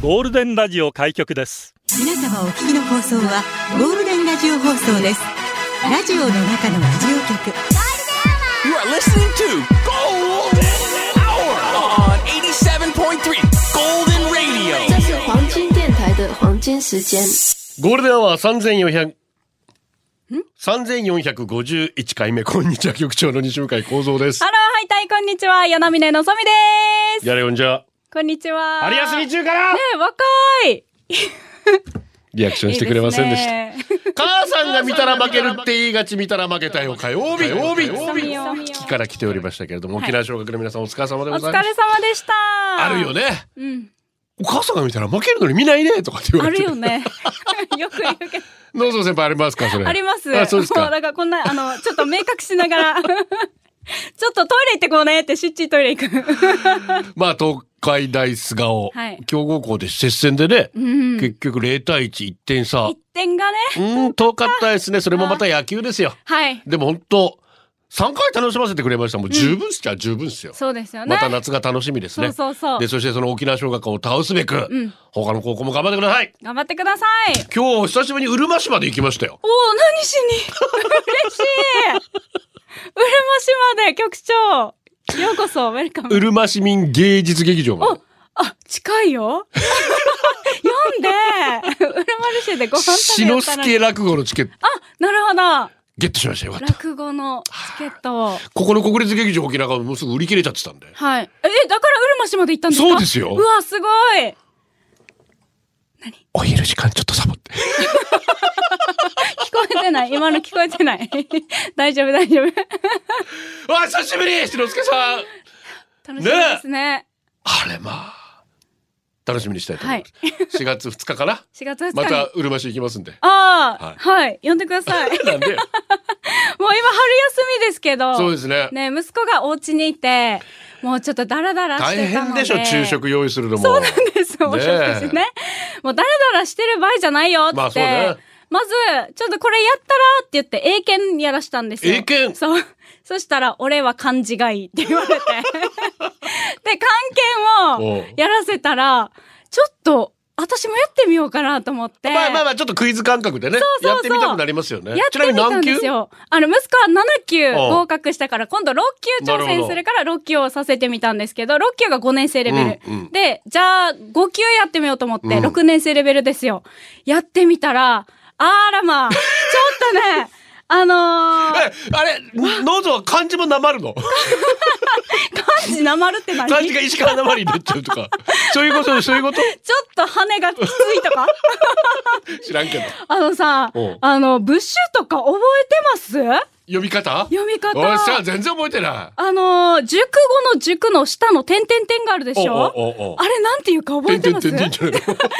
ゴールデンラジオ開局です皆様お聞きの放送はゴールデンラジオ放送ですラジオの中のラジオ局 You are listening to Golden Hour on 87.3 Golden Radio. 这是黄金电台的黄金时间。ゴールデンアワー3400 3451回目こんにちは局長の西向幸三ですハロー、ハイタイ、こんにちは。与那嶺のぞみです。やれよんじゃこんにちは。春休み中から？ねえ、若い。リアクションしてくれませんでしたいいね母さんが見たら負けるって言いがち見たら負けたよ火曜日火曜日そうよ木から来ておりましたけれども、沖縄小学の皆さんお疲れ様でお疲ございますれ様でした。あるよ。ねうん。お母さんが見たら負けるのに見ないねとかって言わあれてるよね。よく言うけど。ノーゾー先輩ありますかそれ？あります。あそうですかもうだからこんな、あの、ちょっと明確しながら。ちょっとトイレ行ってこうねって、シッチートイレ行く。まあ東海大菅生、はい強豪校で接戦でね、うん。結局0対1、1点差一。点がね。うん、遠かったですね。それもまた野球ですよ。はい。でも本当3回楽しませてくれました。もう十分っすじゃ十分っすよ。そうですよね。また夏が楽しみですね。そうそうそうで、そしてその沖縄小学校を倒すべく、ん他の高校も頑張ってください。頑張ってください。今日久しぶりにうるま市まで行きましたよ。おお、何しに？嬉しい。うるま市まで局長。ようこそ、ウェルカム。うるま市民芸術劇場まで。あ、近いよ。読んで、うるま市でご飯食べよったのに輔落語のチケットあ、なるほど。ゲットしましたよ。よかった。落語のチケットを。ここの国立劇場沖縄がもうすぐ売り切れちゃってたんで。はい。え、だからうるま市まで行ったんですか？そうですようわ、すごい。お昼時間ちょっとサボって。聞こえてない。今の聞こえてない。大丈夫、大丈夫。わあ、久しぶり志の輔さん楽しみですね。あれまあ。楽しみにしたいと思います。4月2日かな？4月2日に。またうるま市行きますんで。ああ、はいはい、呼んでください。も うなんで 今春休みですけど。そうですね。ね、息子がお家にいて、もうちょっとダラダラし大てたので。変でしょ、昼食用意するのも。そうなんですよ、おねえ食事ね。もうダラダラしてる場合じゃないよって。まあそうねまず、ちょっとこれやったらって言って、英検やらしたんですよ。英検？そう。そしたら、俺は漢字がいいって言われて。で、漢検をやらせたら、ちょっと、私もやってみようかなと思って。まあまあまあ、ちょっとクイズ感覚でね。そうそうそうやってみたくなりますよね。やってみたんですよ。あの、息子は7級合格したから、今度6級挑戦するから6級をさせてみたんですけど、6級が5年生レベル。うんうんで、じゃあ5級やってみようと思って、うん6年生レベルですよ。やってみたら、あらまあ、ちょっとね、あのー、え、あれ、ノーゾは漢字もなまるの？漢字なまるって何？漢字が石川なまりになっちゃうとか。そういうこと、そういうこと？ちょっと羽がきついとか？知らんけど。あのさあの、ブッシュとか覚えてます？読み方？読み方。おいさ、全然覚えてない。あのー、熟語の熟の下の点々点があるでしょ？おうおうおあれなんていうか覚えてます？てんてんてんてんじゃないの？てんてんて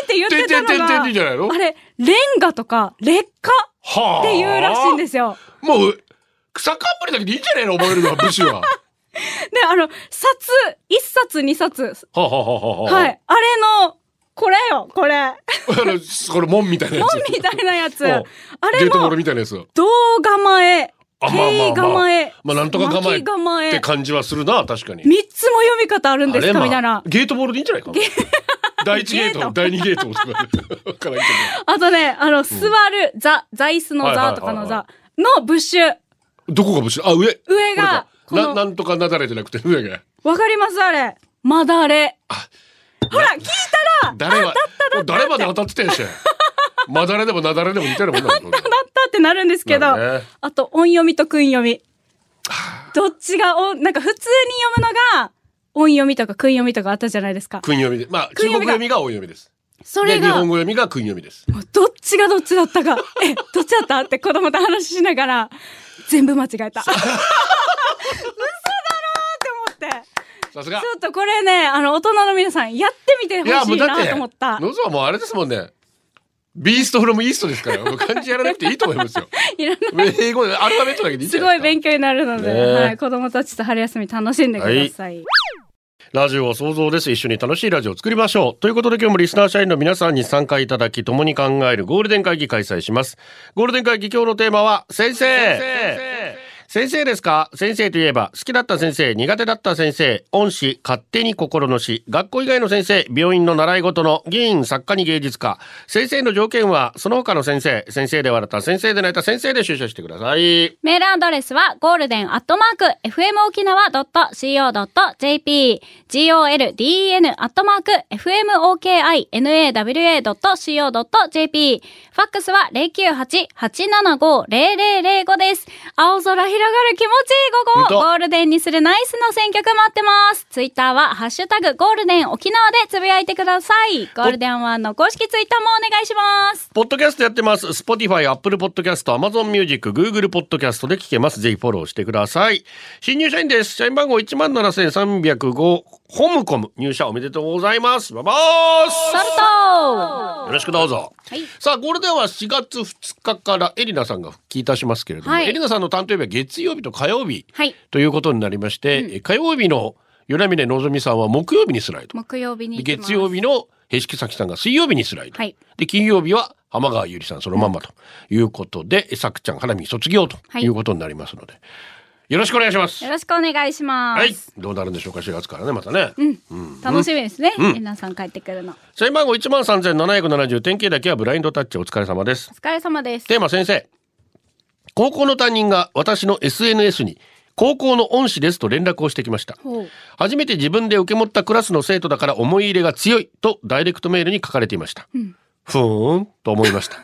んって言ってたのが、てんてんてんてんじゃないの？あれ、レンガとか劣化はあ。っていうらしいんですよ。もう、草冠だけでいいんじゃないの？覚えるのは、武士は。は で、あの、冊、一冊二冊。あ、はあはあはあはあ、はい。あれの、これよ、これ。あの、これ門みたいなやつ。門みたいなやつ。おあれうゲートボーもル、みたいなやつ。銅構え、あまあまあ経まあ構え、まあなんとか構え構えって感じはするな、確かに。三つも読み方あるんですかみたいな。ゲートボールでいいんじゃないか？第一ゲート、第二ゲートあとね、あの、座る、座、座椅子の座とかの座のブッシュ。ど。どこが武士あ、上。上がな、なんとかなだれじゃなくて、上が。わかりますあれ。まだれ。ほら、聞いたら、誰は、誰まで当たってたやし。まだれでもなだれでも似たようなもんだもん。だったってなるんですけど、なるねあと音読みと訓読み。どっちがお、なんか普通に読むのが、音読みとか訓読みとかあったじゃないですか。訓読みで。まあ、中国訓読みが音読みです。で、それが、日本も語読みが訓読みです。うどっちがどっちだったか。え、どっちだった？って子供と話しながら、全部間違えた。嘘。さすがち。ょっとこれね、あの、大人の皆さん、やってみてほしいなと思った。ノズはもうあれですもんね。ビーストフロムイーストですから、漢字やらなくていいと思いますよ。いらない。英語でアルファベットだけでいいす。ごい勉強になるので、はい、子供たちと春休み楽しんでください。ラジオは想像です。一緒に楽しいラジオを作りましょう。ということで今日もリスナー社員の皆さんに参加いただき、共に考えるゴールデン会議開催します。ゴールデン会議今日のテーマは、先生先生ですか？先生といえば、好きだった先生、苦手だった先生、恩師、勝手に心の師、学校以外の先生、病院の習い事の議員、作家に芸術家。先生の条件は、その他の先生、先生で笑った先生で泣いた先生で出社してください。メールアドレスは、ゴールデンアットマーク、fmokinawa.co.jp、golden アットマーク、fmokinawa.co.jp、ファックスは098-875-0005です。青空広がる気持ちいい午後ゴールデンにするナイスの選曲待ってます。ツイッターは、ハッシュタグ、ゴールデン沖縄でつぶやいてください。ゴールデンワンの公式ツイッターもお願いします。ポッドキャストやってます。Spotify、Apple Podcast、Amazon Music、Google Podcast で聞けます。ぜひフォローしてください。新入社員です。社員番号17,305、ホムコム入社おめでとうございます。ババース。ソルトよろしくどうぞ。はい。さあ、ゴールデンは4月2日からエリナさんが復帰いたしますけれども、はい。エリナさんの担当日は月曜日と火曜日。はい。ということになりまして、え火曜日の与那嶺のぞみさんは木曜日にスライド。木曜日に月曜日の平式咲さんが水曜日にスライド。はい。で、金曜日は浜川ゆりさんそのまんまということで、さくちゃん花見卒業とはい。いうことになりますので、よろしくお願いします。よろしくお願いします。はい。どうなるんでしょうか、4月からね、またね。楽しみですね。うん皆さん帰ってくるの。社員番号13,770、典型だけはブラインドタッチお疲れ様ですお。疲れ様です。テーマ先生。高校の担任が私の SNS に高校の恩師ですと連絡をしてきました。初めて自分で受け持ったクラスの生徒だから思い入れが強いとダイレクトメールに書かれていました。ふーんと思いました。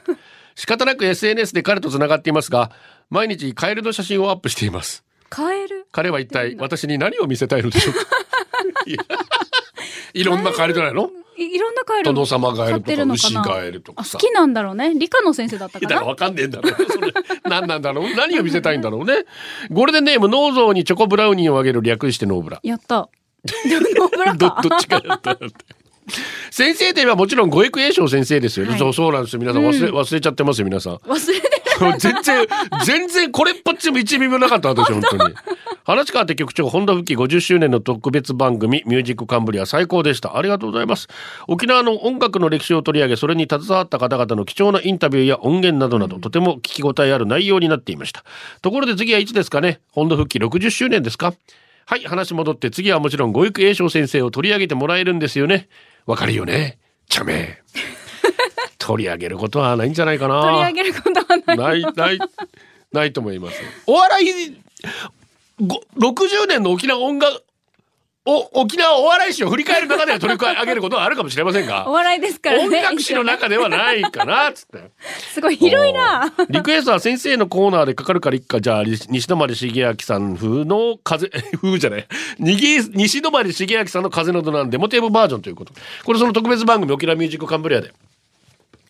仕方なく SNS で彼と繋がっていますが、毎日カエルの写真をアップしています。カエル彼は一体私に何を見せたいのでしょうか？いろんなカエルじゃないの？いいろんなカエル殿様ガエルとか牛ガエルとか好きなんだろうね。理科の先生だったからわかんねえんだろう。何なんだろう？何を見せたいんだろうね？ゴールデンネーム、ノーゾーにチョコブラウニーをあげる略してノーブラ。やった。ノーブラ どか？どっちかやった。先生といえばもちろん護得久栄昇先生ですよね。はいそうなんですよ。皆さん忘れ、忘れちゃってますよ、皆さん。忘れてる。全然、全然これっぽっちも一ミリもなかった私本当に。話変わって局長、本土復帰50周年の特別番組、ミュージックカンブリア最高でした。ありがとうございます。沖縄の音楽の歴史を取り上げ、それに携わった方々の貴重なインタビューや音源などなど、とても聞き応えある内容になっていました。ところで次はいつですかね？本土復帰60周年ですか？はい、話戻って次はもちろん護育栄翔先生を取り上げてもらえるんですよね。わかるよね茶目。取り上げることはないんじゃないかな。取り上げることはない。ない、ない、ないと思います。お笑い、ご60年の沖縄音楽、お、沖縄お笑い史を振り返る中では取り上げることはあるかもしれませんおが、笑いですからね。音楽史の中ではないかな、つって。すごい広いな。リクエストは先生のコーナーでかかるから一か、じゃあ、西西泊茂明さん風の風、風じゃない。西泊茂明さんの風のドランデモテーブバージョンということ。これその特別番組沖縄ミュージックカンブリアで。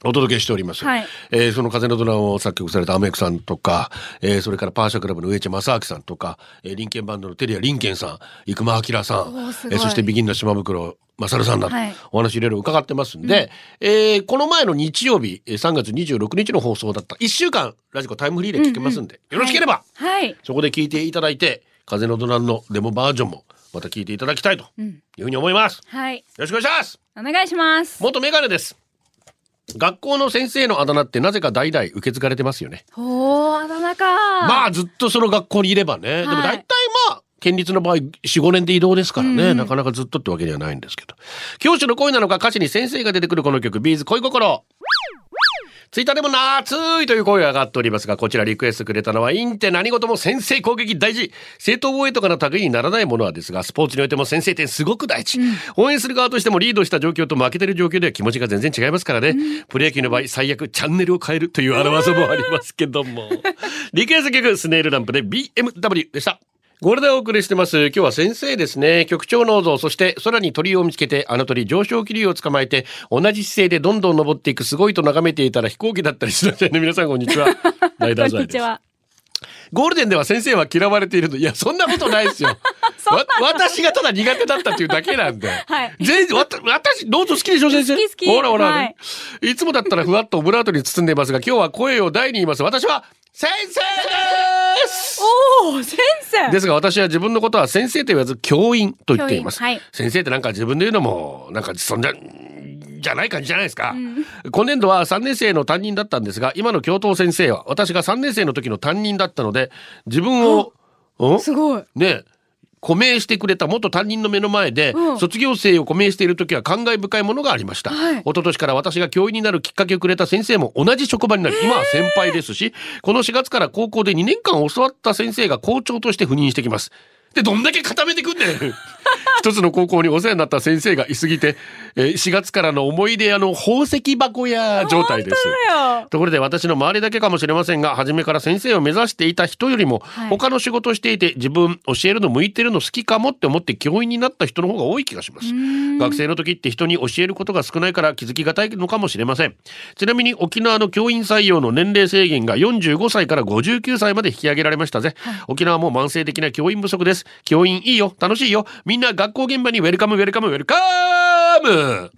お届けしております。はいえーその風のドラムを作曲されたアメクさんとか、えーそれからパーシャクラブの上地正明さんとか、えー、リンケンバンドのテリア・リンケンさん、生間明さん、えーそしてビギンの島袋勝さんなど、はいお話いろいろ伺ってますんで、えーこの前の日曜日、えー3月26日の放送だった1週間、ラジコタイムフリーで聞けますんで、よろしければ、はい。そこで聞いていただいて、風のドラムのデモバージョンもまた聞いていただきたいというふうに思います。よはい。ろしくお願いしますお願いします。元メガネです。学校の先生のあだ名ってなぜか代々受け継がれてますよね。ほー、あだ名か。まあずっとその学校にいればね。でも大体まあ、県立の場合4、5年で移動ですからね、なかなかずっとってわけではないんですけど。教師の恋なのか歌詞に先生が出てくるこの曲、ビーズ恋心。ツイッターでも夏いという声が上がっておりますが、こちらリクエストくれたのは、インテ何事も先制攻撃大事。正当防衛とかの類にならないものはですが、スポーツにおいても先制点すごく大事。応援する側としてもリードした状況と負けてる状況では気持ちが全然違いますからね。プロ野球の場合、最悪チャンネルを変えるという荒技もありますけども。リクエスト曲、スネールランプで BMW でした。ゴールデンお送りしてます。今日は先生ですね。局長の像、そして空に鳥を見つけて、あの鳥上昇気流を捕まえて、同じ姿勢でどんどん登っていくすごいと眺めていたら飛行機だったりしませんね。皆さんこんにちは。ライダーザイです。こんにちは。ゴールデンでは先生は嫌われていると。いや、そんなことないですよ。わ私がただ苦手だったっていうだけなんで。はい全然、わた私、どうぞ好きでしょ、先生？好き好きほらほら、はいい。つもだったらふわっとオブラートに包んでいますが、今日は声を大に言います。私は、先生ですおー、先生。ですが私は自分のことは先生と言わず教員と言っています。はい先生ってなんか自分で言うのも、なんかそんな、じゃない感じじゃないですか？今年度は3年生の担任だったんですが、今の教頭先生は私が3年生の時の担任だったので、自分を、んすごい。ね固名してくれた元担任の目の前で、うん。卒業生を固名している時は感慨深いものがありました、はい。一昨年から私が教員になるきっかけをくれた先生も同じ職場になり今は先輩ですしこの4月から高校で2年間教わった先生が校長として赴任してきますでどんだけ固めてくんねん。一つの高校にお世話になった先生がいすぎて、えー4月からの思い出屋の宝石箱屋状態です。ところで私の周りだけかもしれませんが初めから先生を目指していた人よりも、はい。他の仕事をしていて自分教えるの向いてるの好きかもって思って教員になった人の方が多い気がします。学生の時って人に教えることが少ないから気づきがたいのかもしれません。ちなみに沖縄の教員採用の年齢制限が45歳から59歳まで引き上げられましたぜ、沖縄も慢性的な教員不足です教員いいよ楽しいよみんな学校現場にウェルカムウェルカムウェルカム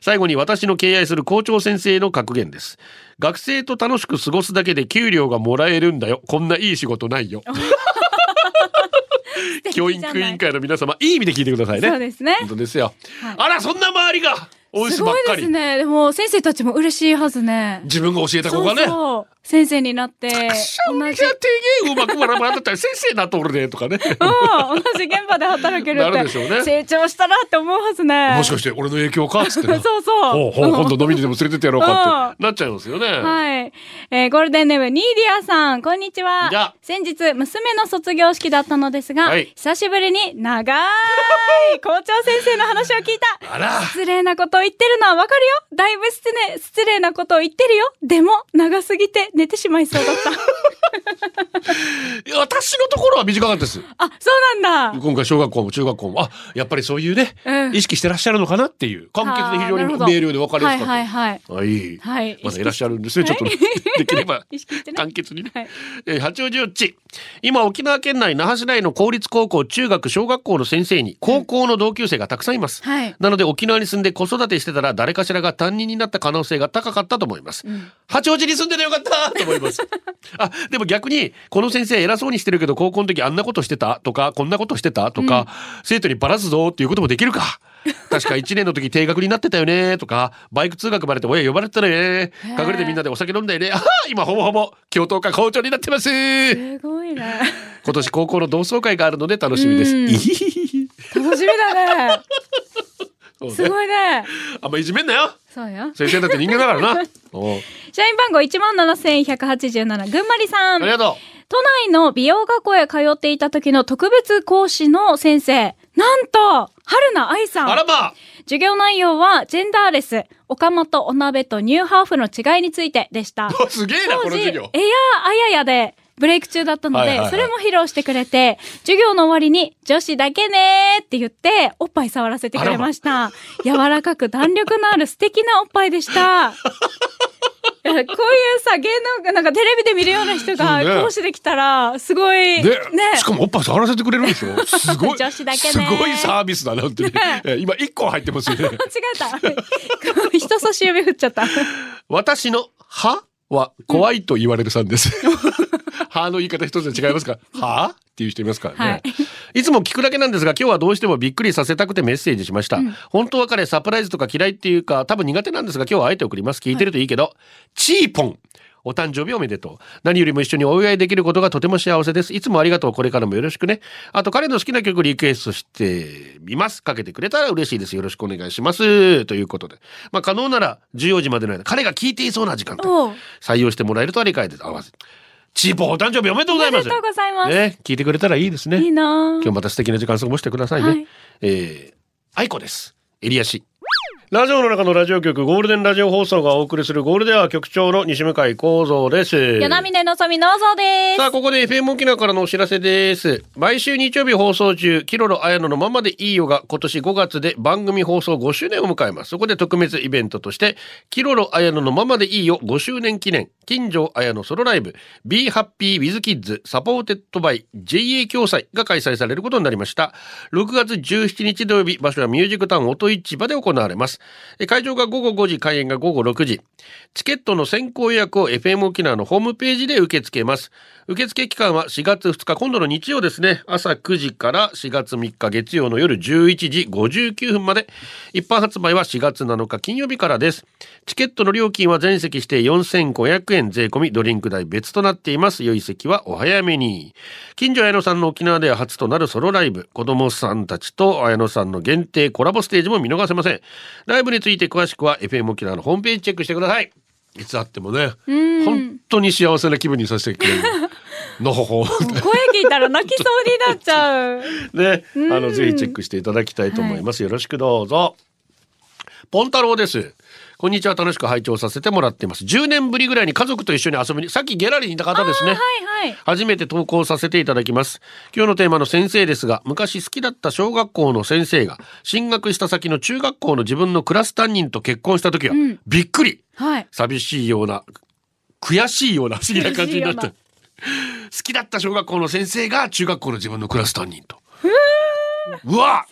最後に私の敬愛する校長先生の格言です。学生と楽しく過ごすだけで給料がもらえるんだよ。こんないい仕事ないよ。教員区委員会の皆様、いい意味で聞いてくださいね。そうですね本当ですよ。はいあら、そんな周りが、おす牛ばっかり。ごいですね。でも先生たちも嬉しいはずね。自分が教えた子がね。そうそう先生になって、同じ、うまく学ばなったら先生なっとるねとかね。うん、同じ現場で働けるって。ね成長したらって思うはずね。もしかして俺の影響かっつってな。そうそう。ほうほう、今度飲みにでも連れてってやろうかってなっちゃいますよね。はい。えーゴールデンネーム、ニーディアさん、こんにちはじゃあ。先日、娘の卒業式だったのですが、はい久しぶりに長い 校長先生の話を聞いた。あら。失礼なことを言ってるのはわかるよ。だいぶ失礼、失礼なことを言ってるよ。でも、長すぎて寝てしまいそうだった。いや私のところは短かったです。あ、そうなんだ。今回小学校も中学校も、あ、やっぱりそういうね、うん意識してらっしゃるのかなっていう、簡潔で非常に明瞭で分かりやすかった。はいはいはい。はい。はいまだいらっしゃるんですね。ちょっとね、できれば 意識してね簡潔にね。はいえー八王子よっち。今沖縄県内那覇市内の公立高校、中学、小学校の先生に高校の同級生がたくさんいます。はいなので沖縄に住んで子育てしてたら誰かしらが担任になった可能性が高かったと思います。八王子に住んでてよかったと思います。あ、でも逆にこの先生偉そうにしてるけど高校の時あんなことしてたとかこんなことしてたとか、生徒にバラすぞっていうこともできるか。確か1年の時定額になってたよねとかバイク通学までて親呼ばれてたね隠れてみんなでお酒飲んだよねあは今ほぼほぼ教頭か校長になってますすごいね。今年高校の同窓会があるので楽しみです 楽しみだね。そうねすごいね。あんまいじめんなよそうよ。先生だって人間だからな おう社員番号17,187、ぐんまりさん。ありがと都内の美容学校へ通っていた時の特別講師の先生。なんと、春菜愛さん。うあらまあ授業内容は、ジェンダーレス、おかまとお鍋とニューハーフの違いについてでした。すげえなこの授業アーあややで、ブレイク中だったので、それも披露してくれて、授業の終わりに、女子だけねーって言って、おっぱい触らせてくれました。柔らかく弾力のある素敵なおっぱいでした。こういうさ、芸能、なんかテレビで見るような人が講師できたら、すごい、で、ね。しかもおっぱい触らせてくれるんでしょ？すごい女子だけねすごいサービスだな本当に、えー今1個入ってますよね間 違えた。人差し指振っちゃった。私の歯は怖いと言われるさんです。歯の言い方一つで違いますか？歯っていう人いますからね、い。つも聞くだけなんですが今日はどうしてもびっくりさせたくてメッセージしました。本当は彼サプライズとか嫌いっていうか多分苦手なんですが今日はあえて送ります。聞いてるといいけど、チーポンお誕生日おめでとう。何よりも一緒にお祝いできることがとても幸せです。いつもありがとう。これからもよろしくね。あと彼の好きな曲リクエストしてみます。かけてくれたら嬉しいです。よろしくお願いします。ということで。まあ可能なら14時までの間、彼が聞いていそうな時間帯。おう採用してもらえるとありがたいです。合わせて。チーポンお誕生日おめでとうございます。おめでとうございますね、聞いてくれたらいいですね。いいなぁ今日また素敵な時間過ごしてくださいね。はいえー、愛子です。襟足。ラジオの中のラジオ局、ゴールデンラジオ放送がお送りするゴールデンは局長の西向井幸三です。与那峰のぞみのぞです。さあ、ここで FM 沖縄からのお知らせです。毎週日曜日放送中、キロロ綾野のままでいいよが今年5月で番組放送5周年を迎えます。そこで特別イベントとして、キロロ綾乃のままでいいよ5周年記念、金城綾乃ソロライブ Be Happy with Kids supported by JA 共済が開催されることになりました。6月17日土曜日、場所はミュージックタウン音市場で行われます。え会場が午後5時、開演が午後6時。チケットの先行予約を FM 沖縄のホームページで受け付けます。受付期間は4月2日、今度の日曜ですね。朝9時から4月3日月曜の夜11時59分まで。一般発売は4月7日金曜日からです。チケットの料金は全席指定4500円税込みドリンク代別となっています。良い席はお早めに。近所綾野さんの沖縄では初となるソロライブ。子供さんたちと綾野さんの限定コラボステージも見逃せません。ライブについて詳しくは FM 沖縄のホームページチェックしてください。いつあってもね、本当に幸せな気分にさせてくれる。のほほ。声聞いたら泣きそうになっちゃう。ね、あの、ぜひチェックしていただきたいと思います。よろしくどうぞ。ポン太郎です。こんにちは。楽しく拝聴させてもらっています。10年ぶりぐらいに家族と一緒に遊びに、さっきギャラリーにいた方ですね。はいはい。初めて投稿させていただきます。今日のテーマの先生ですが、昔好きだった小学校の先生が、進学した先の中学校の自分のクラス担任と結婚した時は、びっくりはい。寂しいような、悔しいような 不思議な感じになった。好きだった小学校の先生が中学校の自分のクラス担任と。うわ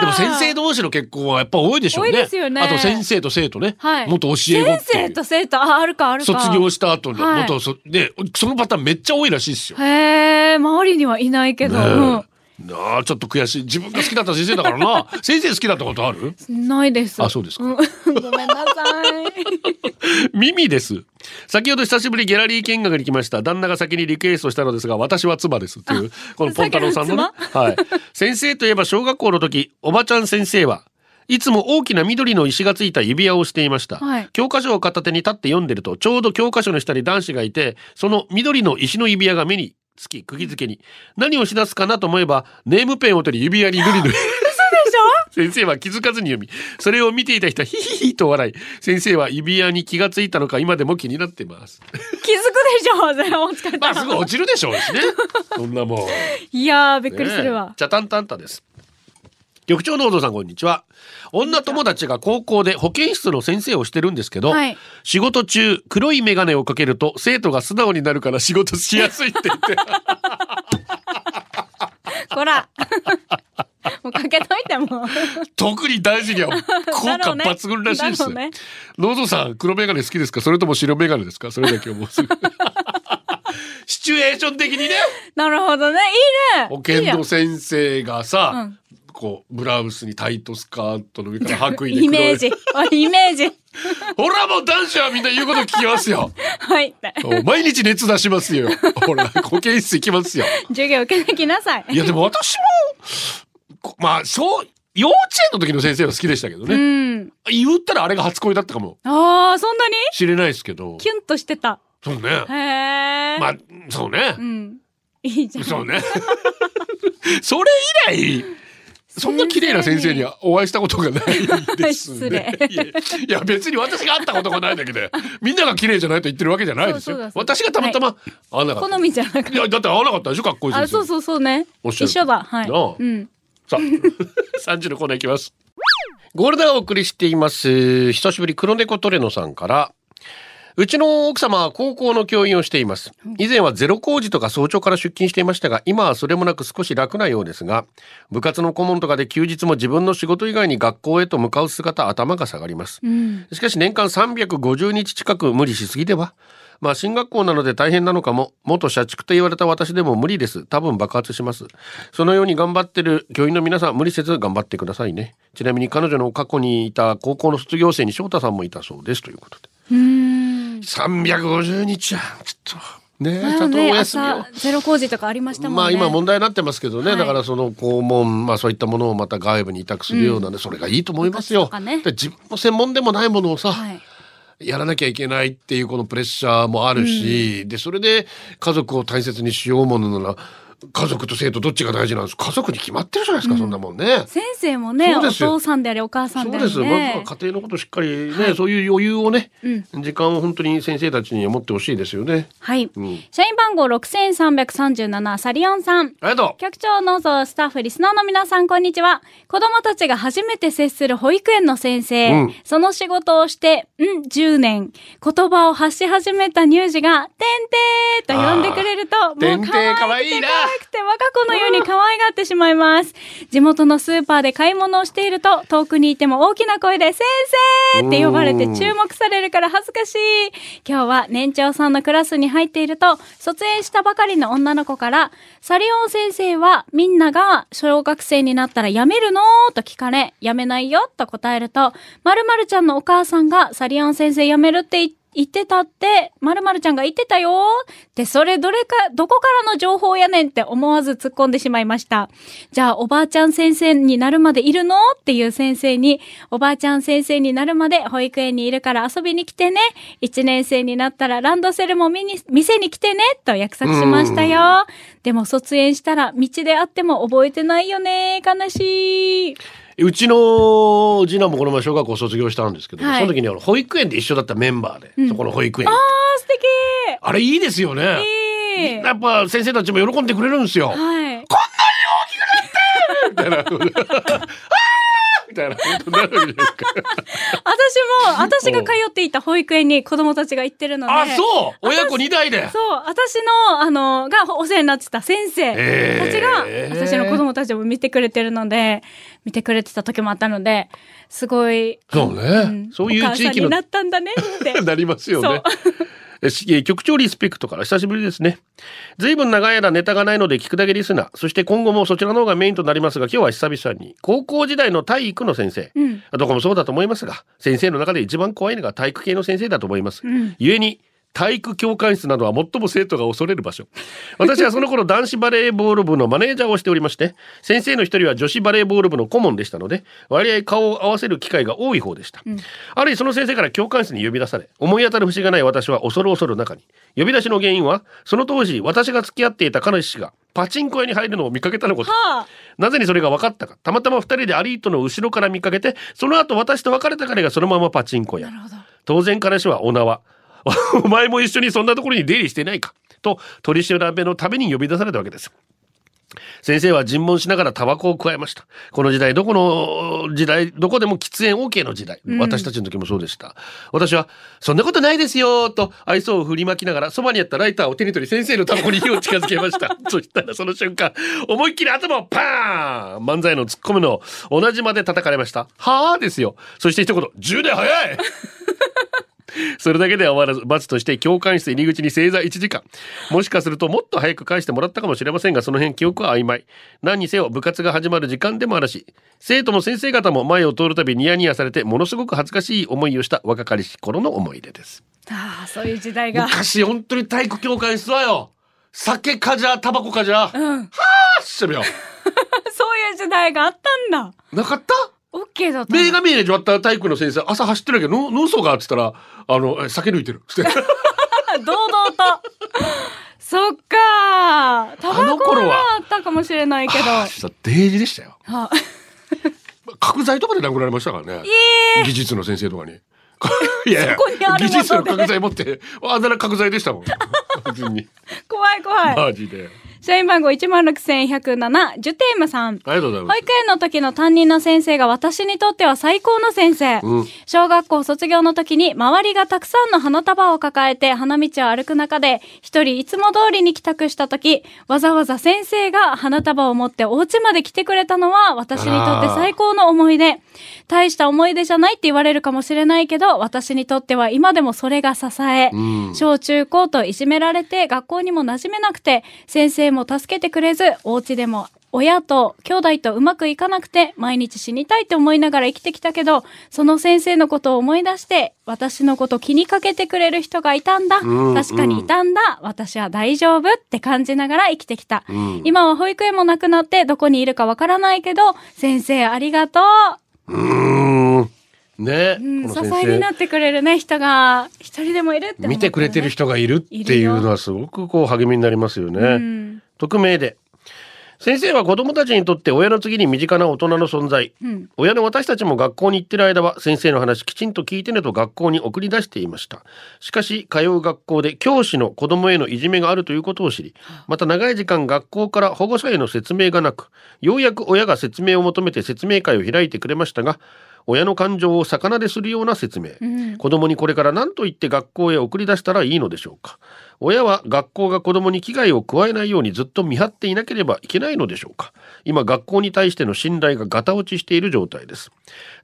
でも先生同士の結婚はやっぱ多いでしょうね。多いですよねあと先生と生徒ね。はい。元教え子先生と生徒、あ、あるかあるか。卒業した後の、はい元そ、で、そのパターンめっちゃ多いらしいですよ。へえ、周りにはいないけど。うんなあちょっと悔しい。自分が好きだった先生だからな。先生好きだったことある？ないです。あそうですか。ん。ごめんなさい。耳です。先ほど久しぶりギャラリー見学に来ました。旦那が先にリクエストしたのですが私は妻ですっていうこのポン太郎さんのね。はい。先生といえば小学校の時おばちゃん先生はいつも大きな緑の石がついた指輪をしていました、はい。教科書を片手に立って読んでるとちょうど教科書の下に男子がいてその緑の石の指輪が目につき釘付けに。何をしだすかなと思えばネームペンを取り指輪に緑の 先生は気づかずに読みそれを見ていた人はヒヒヒと笑い。先生は指輪に気がついたのか今でも気になってます。気づくでしょ、それお疲れまあすぐ落ちるでしょうしね。そんなもん。いやー、びっくりするわ。ねえ。チャタンタンタです局長のお父さんこんにちは。女友達が高校で保健室の先生をしてるんですけど、はい。仕事中黒い眼鏡をかけると生徒が素直になるから仕事しやすいって言って。こら。もうかけといても。特に大事には効果抜群らしいです。ね。ノーゾさん黒眼鏡好きですか？それとも白眼鏡ですか？それだけ思う。シチュエーション的にね。なるほどね。いいね。保健の先生がさ、うんこうブラウスにタイトスカートの上から 白衣でイメージ。あイメージ。ほらもう男子はみんな言うこと聞きますよ はい。毎日熱出しますよほら保健室行きますよ授業受けてきなさい。いやでも私もこまあそう幼稚園の時の先生は好きでしたけどうね、ん。言ったらあれが初恋だったかもああ、そんなに？しれないですけどキュンとしてた。そうねへえ。まあそうねう、ん。いいじゃん。そうねそれ以来そんな綺麗な先生には お会いしたことがないです失ね礼。いや別に私が会ったことがないだけで みんなが綺麗じゃないと言ってるわけじゃないですよそうそうだそうだ私がたまたま会わなかった、好みじゃなくいやだって会わなかったでしょかっこいい先生あ、そうそうそうね。一緒だ。はい。うん。さあ、3時のコーナーいきます。ゴールデンをお送りしています。久しぶり、黒猫トレノさんから、うちの奥様は高校の教員をしています。以前はゼロ工事とか早朝から出勤していましたが、今はそれもなく少し楽なようですが、部活の顧問とかで休日も自分の仕事以外に学校へと向かう姿、頭が下がります。うん。しかし年間350日近く無理しすぎではまあ進学校なので大変なのかも元社畜と言われた私でも無理です多分爆発しますそのように頑張ってる教員の皆さん無理せず頑張ってくださいねちなみに彼女の過去にいた高校の卒業生に翔太さんもいたそうですということでうーん。350日は。ちょっとねちゃんとおね、休みを。朝、ゼロ工事とかありましたもんね。まあ今問題になってますけどね、はい。だからその校門、まあそういったものをまた外部に委託するようなね、それがいいと思いますよ。ね。で自分の専門でもないものをさ、はい。やらなきゃいけないっていうこのプレッシャーもあるし、でそれで家族を大切にしようものなら家族と生徒どっちが大事なんです？か家族に決まってるじゃないですか、そんなもんね。先生もね、お父さんでありお母さんでありそうです。まずねは。家庭のことしっかりね、そういう余裕をね、時間を本当に先生たちに持ってほしいですよね。はい。ん社員番号6337サリオンさん。ありがとう。局長、ノーゾー、スタッフ、リスナーの皆さん、こんにちは。子供たちが初めて接する保育園の先生。うんその仕事をして、ん、10年。言葉を発し始めた乳児が、てんてーと呼んでくれると、もうてんてー可愛くて可愛いなくて我が子のように可愛がってしまいます。地元のスーパーで買い物をしていると、遠くにいても大きな声で、先生って呼ばれて注目されるから恥ずかしい。今日は年長さんのクラスに入っていると、卒園したばかりの女の子から、サリオン先生はみんなが小学生になったら辞めるの？と聞かれ、辞めないよ？と答えると、〇〇ちゃんのお母さんがサリオン先生辞めるって言って言ってたって、〇〇ちゃんが言ってたよって、それどれか、どこからの情報やねんって思わず突っ込んでしまいました。じゃあ、おばあちゃん先生になるまでいるの？っていう先生に、おばあちゃん先生になるまで保育園にいるから遊びに来てね。1年生になったらランドセルも見に、店に来てね。と約束しましたよ。でも卒園したら道で会っても覚えてないよね。悲しい。うちの次男もこの前小学校卒業したんですけど、はいその時にあの保育園で一緒だったメンバーで、そこの保育園。あー、素敵あれいいですよね。いいやっぱ先生たちも喜んでくれるんですよ。はい。みたいな。あーみたいな。本当になるじゃないですか。私も、私が通っていた保育園に子供たちが行ってるので。あ、そう親子二代で。そう、私の、あの、がお世話になってた先生たちが、私の子供たちも見てくれてるので、見てくれてた時もあったので、すごい、そうね。んそういう地域になったんだねって。なりますよね 局長リスペクトから久しぶりですね。ずいぶん長い間ネタがないので聞くだけリスナー。そして今後もそちらの方がメインとなりますが、今日は久々に高校時代の体育の先生。うんどこもそうだと思いますが、先生の中で一番怖いのが体育系の先生だと思います。ん故に、体育教官室などは最も生徒が恐れる場所。私はその頃男子バレーボール部のマネージャーをしておりまして、先生の一人は女子バレーボール部の顧問でしたので、割合顔を合わせる機会が多い方でした。ある日その先生から教官室に呼び出され、思い当たる節がない私は恐る恐る中に。呼び出しの原因は、その当時私が付き合っていた彼氏がパチンコ屋に入るのを見かけたのこと。はあ、なぜにそれが分かったか。たまたま二人でアリートの後ろから見かけて、その後私と別れた彼がそのままパチンコ屋。当然彼氏はお縄。お前も一緒にそんなところに出入りしてないか。と取り調べのために呼び出されたわけです。先生は尋問しながらタバコを加えました。この時代、どこの時代、どこでも喫煙 OK の時代。私たちの時もそうでした。私は、そんなことないですよと愛想を振りまきながら、そばにあったライターを手に取り先生のタバコに火を近づけました。そしたらその瞬間、思いっきり頭をパーン漫才の突っ込むのを同じまで叩かれました。はあですよ。そして一言、10年早い それだけでは終わらず、罰として教官室入り口に正座1時間。もしかするともっと早く返してもらったかもしれませんが、その辺記憶は曖昧。何にせよ部活が始まる時間でもあるし、生徒も先生方も前を通るたびニヤニヤされて、ものすごく恥ずかしい思いをした若かりし頃の思い出です。ああ、そういう時代が。昔本当に体育教官室はよ、酒かじゃ、タバコかじゃ、はうん。あしてるよ。そういう時代があったんだ。なかった？オッケーだった。目が見えねえ終わった体育の先生、朝走ってるけど、の、の嘘がって言ったら、あの、え酒抜いてる。堂々と。そっかタバコあの頃ははあったかもしれないけど。デージでしたよ。あ、角材とかで殴られましたからね。え技術の先生とかに。いやいや技術の角材持って、あだ名角材でしたもん。に。怖い怖い。マジで。社員番号16,107、ジュテームさん。ありがとうございます保育。園の時の担任の先生が私にとっては最高の先生。うん小学校卒業の時に周りがたくさんの花束を抱えて花道を歩く中で一人いつも通りに帰宅した時、わざわざ先生が花束を持ってお家まで来てくれたのは私にとって最高の思い出。大した思い出じゃないって言われるかもしれないけど、私にとっては今でもそれが支え。うん小中高といじめられて学校にも馴染めなくて先生も助けてくれずお家でも親と兄弟とうまくいかなくて毎日死にたいって思いながら生きてきたけどその先生のことを思い出して私のこと気にかけてくれる人がいたんだ。うん確かにいたんだ。私は大丈夫って感じながら生きてきた。ん。今は保育園もなくなってどこにいるかわからないけど先生ありがとう。うーん。ね、うん、支えになってくれるね人が一人でもいるってね見てくれてる人がいるっていうのはすごくこう励みになりますよね。うん匿名で先生は子供たちにとって親の次に身近な大人の存在。うん。親の私たちも学校に行ってる間は先生の話きちんと聞いてねと学校に送り出していました。しかし通う学校で教師の子供へのいじめがあるということを知り、また長い時間学校から保護者への説明がなく、ようやく親が説明を求めて説明会を開いてくれましたが、親の感情を逆なでするような説明、うん。子供にこれから何と言って学校へ送り出したらいいのでしょうか親は学校が子供に危害を加えないようにずっと見張っていなければいけないのでしょうか。今学校に対しての信頼がガタ落ちしている状態です。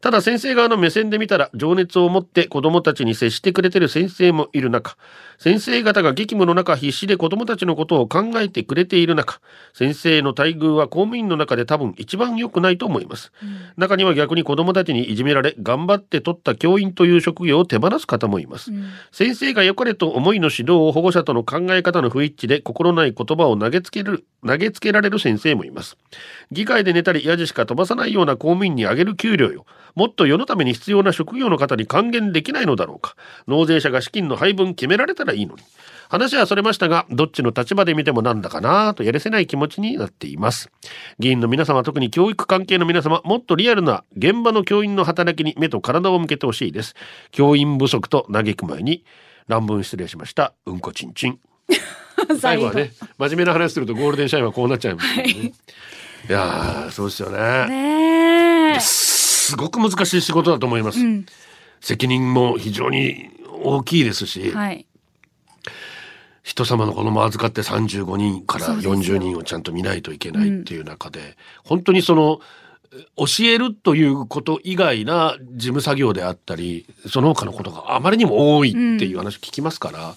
ただ先生側の目線で見たら情熱を持って子供たちに接してくれてる先生もいる中先生方が激務の中必死で子供たちのことを考えてくれている中先生の待遇は公務員の中で多分一番良くないと思います、中には逆に子供たちにいじめられ頑張って取った教員という職業を手放す方もいます、先生が良かれと思いの指導を保護者との考え方の不一致で心ない言葉を投げつける投げつけられる先生もいます。議会で寝たりやじしか飛ばさないような公務員にあげる給料よ。もっと世のために必要な職業の方に還元できないのだろうか。納税者が資金の配分決められたらいいのに。話はそれましたがどっちの立場で見てもなんだかなとやれせない気持ちになっています。議員の皆様特に教育関係の皆様もっとリアルな現場の教員の働きに目と体を向けてほしいです。教員不足と嘆く前に乱文失礼しました。うんこちんちん。最後。はね真面目な話するとゴールデンシャインはこうなっちゃいますけどね、い、やーそうですよね。ねえ。すごく難しい仕事だと思います、うん。責任も非常に大きいですし、はい。人様の子供を預かって35人からそうですよ。40人をちゃんと見ないといけないっていう中で、本当にその教えるということ以外な事務作業であったりその他のことがあまりにも多いっていう話聞きますから、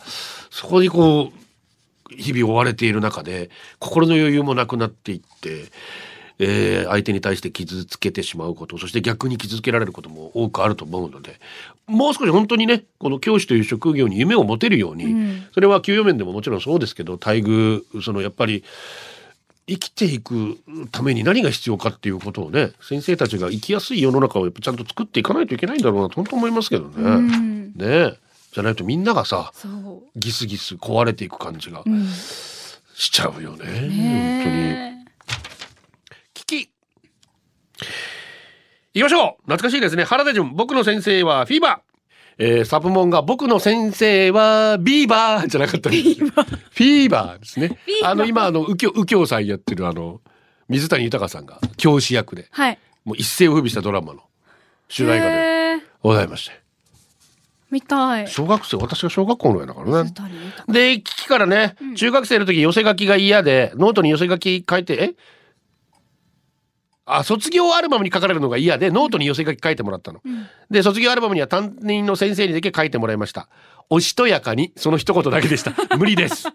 そこにこう日々追われている中で心の余裕もなくなっていって、えー相手に対して傷つけてしまうことそして逆に傷つけられることも多くあると思うのでもう少し本当にねこの教師という職業に夢を持てるように、うん。それは給与面でももちろんそうですけど待遇そのやっぱり生きていくために何が必要かっていうことをね先生たちが生きやすい世の中をやっぱちゃんと作っていかないといけないんだろうなと本当思いますけどね。うん。ねえじゃないとみんながさ。ギスギス壊れていく感じがうん。しちゃうよね。本当に。聞き行きましょう懐かしいですね原田純僕の先生はフィーバーえー、サプモンが僕の先生はビーバーじゃなかったんですよ。フィーバーですね。あの今あの右京右京さんやってるあの水谷豊さんが教師役ではい。もう一世を風靡したドラマの主題歌で。ございまして。見たい。小学生私が小学校の上だからね。で、聞きからね、中学生の時寄せ書きが嫌で、ノートに寄せ書き書いて、え？あ、卒業アルバムに書かれるのが嫌で、ノートに寄せ書き書いてもらったの。で、卒業アルバムには担任の先生にだけ書いてもらいました。おしとやかに、その一言だけでした。無理です。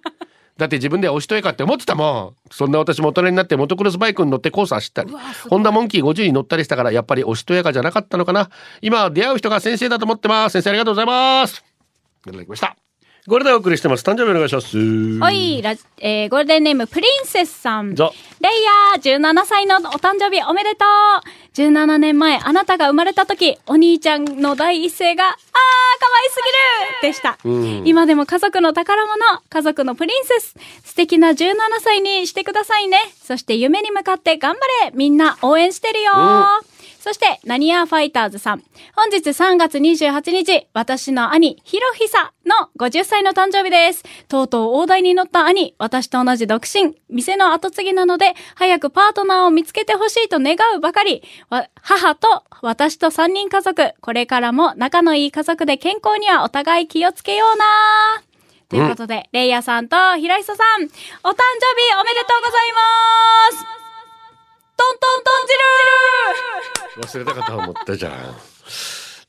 だって自分ではおしとやかって思ってたもん。そんな私も大人になってモトクロスバイクに乗ってコース走ったりホンダモンキー50に乗ったりしたから、やっぱりおしとやかじゃなかったのかな。今は出会う人が先生だと思ってます。先生ありがとうございます。いただきました。これでお送りしてます。誕生日お願いします。おい、ラジえー、ゴールデンネームプリンセスさん。レイぞヤー、17歳のお誕生日おめでとう !17 年前、あなたが生まれた時、お兄ちゃんの第一声が、あー、可愛すぎるでした。うん今でも家族の宝物、家族のプリンセス、素敵な17歳にしてくださいね。そして夢に向かって頑張れみんな応援してるよそして、ナニアファイターズさん。本日3月28日、私の兄、ひろひさの50歳の誕生日です。とうとう大台に乗った兄、私と同じ独身、店の後継ぎなので、早くパートナーを見つけてほしいと願うばかり。母と私と3人家族、これからも仲のいい家族で健康にはお互い気をつけようなということで、レイヤさんとひろひささん、お誕生日おめでとうございますントントン汁忘れたかと思ったじゃん。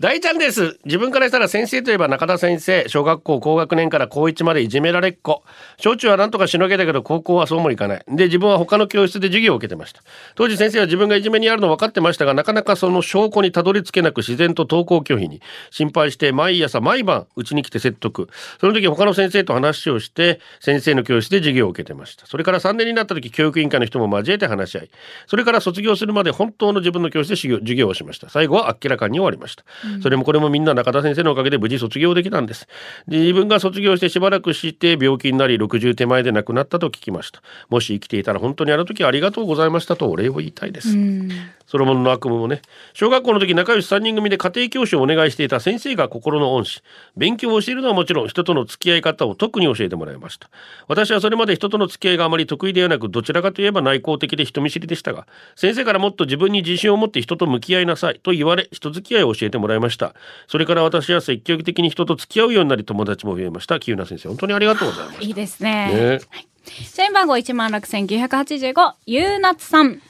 大ちゃんです。自分からしたら先生といえば中田先生、小学校高学年から高1までいじめられっ子。小中はなんとかしのげたけど高校はそうもいかない。で、自分は他の教室で授業を受けてました。当時先生は自分がいじめにあるの分かってましたが、なかなかその証拠にたどり着けなく自然と登校拒否に。心配して毎朝毎晩うちに来て説得。その時他の先生と話をして、先生の教室で授業を受けてました。それから3年になった時、教育委員会の人も交えて話し合い。それから卒業するまで本当の自分の教室で授業をしました。最後はあっけらかに終わりました。それもこれもみんな中田先生のおかげで無事卒業できたんです。で自分が卒業してしばらくして病気になり60手前で亡くなったと聞きました。もし生きていたら本当にあの時はありがとうございましたとお礼を言いたいです、ソロモンの悪夢もね。小学校の時仲良し3人組で家庭教師をお願いしていた先生が心の恩師。勉強を教えるのはもちろん人との付き合い方を特に教えてもらいました。私はそれまで人との付き合いがあまり得意ではなくどちらかといえば内向的で人見知りでしたが先生からもっと自分に自信を持って人と向き合いなさいと言われ人付き合いを教えてもらいました。それから私は積極的に人と付き合うようになり友達も増えました。清名先生本当にありがとうございますいいですね。ね。社員番号16,985、ゆうなつさん。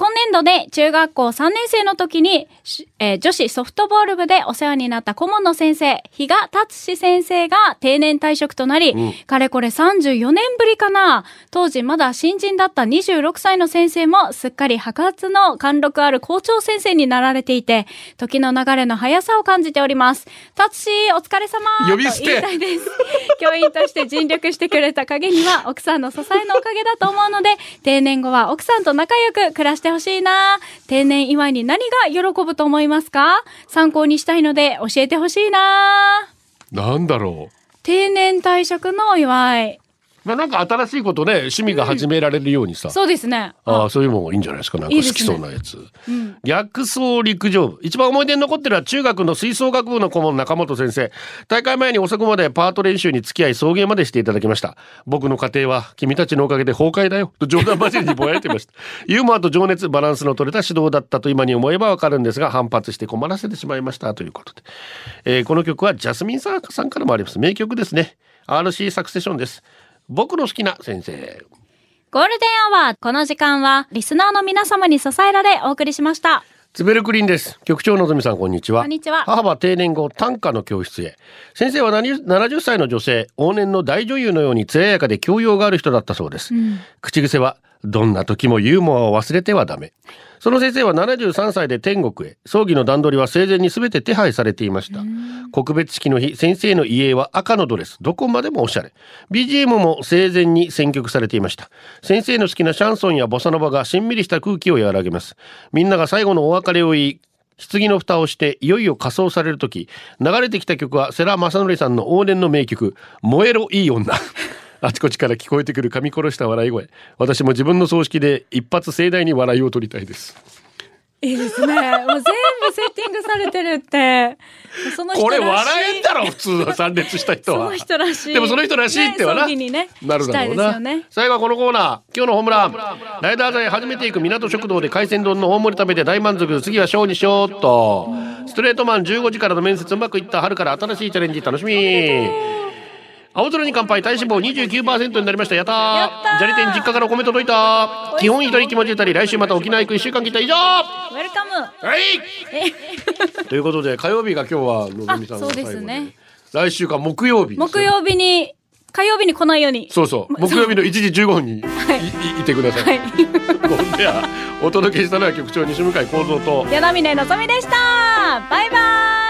今年度で中学校3年生の時に、しえー女子ソフトボール部でお世話になった顧問の先生、比嘉達志先生が定年退職となり、かれこれ34年ぶりかな。当時まだ新人だった26歳の先生もすっかり白髪の貫禄ある校長先生になられていて、時の流れの速さを感じております。達志、お疲れ様呼び捨てと言いたいです。教員として尽力してくれた陰には奥さんの支えのおかげだと思うので、定年後は奥さんと仲良く暮らしてほしいな。定年祝いに何が喜ぶと思いますか？参考にしたいので教えてほしいな。なんだろう定年退職のお祝い。まあなんか新しいことね趣味が始められるようにさ、そうですね。ああそういうのもいいんじゃないですかなんか好きそうなやつ。逆走陸上部。一番思い出に残ってるのは中学の吹奏楽部の顧問中本先生。大会前に遅くまでパート練習に付き合い送迎までしていただきました。僕の家庭は君たちのおかげで崩壊だよ。と冗談交じりにぼやいてました。ユーモアと情熱バランスの取れた指導だったと今に思えばわかるんですが反発して困らせてしまいました。ということで、えーこの曲はジャスミンサーさんからもあります。名曲ですね。RC サクセションです僕の好きな先生ゴールデンアワー。この時間はリスナーの皆様に支えられお送りしました。ツベルクリンです。局長のぞみさん、こんにちは。こんにちは母は定年後、短歌の教室へ。先生は何70歳の女性、往年の大女優のように艶やかで教養がある人だったそうです。口癖は、どんな時もユーモアを忘れてはダメ。その先生は73歳で天国へ。葬儀の段取りは生前に全て手配されていました。告別式の日、先生の遺影は赤のドレス。どこまでもおしゃれ。BGM も生前に選曲されていました。先生の好きなシャンソンやボサノバがしんみりした空気を和らげます。みんなが最後のお別れを言い、棺の蓋をしていよいよ火葬される時流れてきた曲は世良正則さんの往年の名曲「燃えろいい女」あちこちから聞こえてくる噛み殺した笑い声。私も自分の葬式で一発盛大に笑いを取りたいです。いいですね。もう全部セッティングされてるって。その人これらしい。笑えんだろ普通は参列した人は。その人らしい。でもその人らしいってはな、ねね、なるだろうな、よね。最後はこのコーナー。今日のホームラン。ライダー剤初めて行く港食堂で海鮮丼の大盛り食べて大満足。次はショーにしようっと。ストレートマン15時からの面接うまくいった春から新しいチャレンジ楽しみ青空に乾杯体脂肪29%になりました。やったー。やったー。砂利店実家からお米届いた。基本一人気持ちたり来週また沖縄行く1週間来た以上はウェルカム。いということで火曜日が今日はのぞみさんのあそう最後ですね。来週か木曜日木曜日に、火曜日に来ないように。そうそう。木曜日の1時15分にい,い、いてください、はい。ではお届けしたのは局長西向幸三と。与那嶺のぞみでした。バイバイ。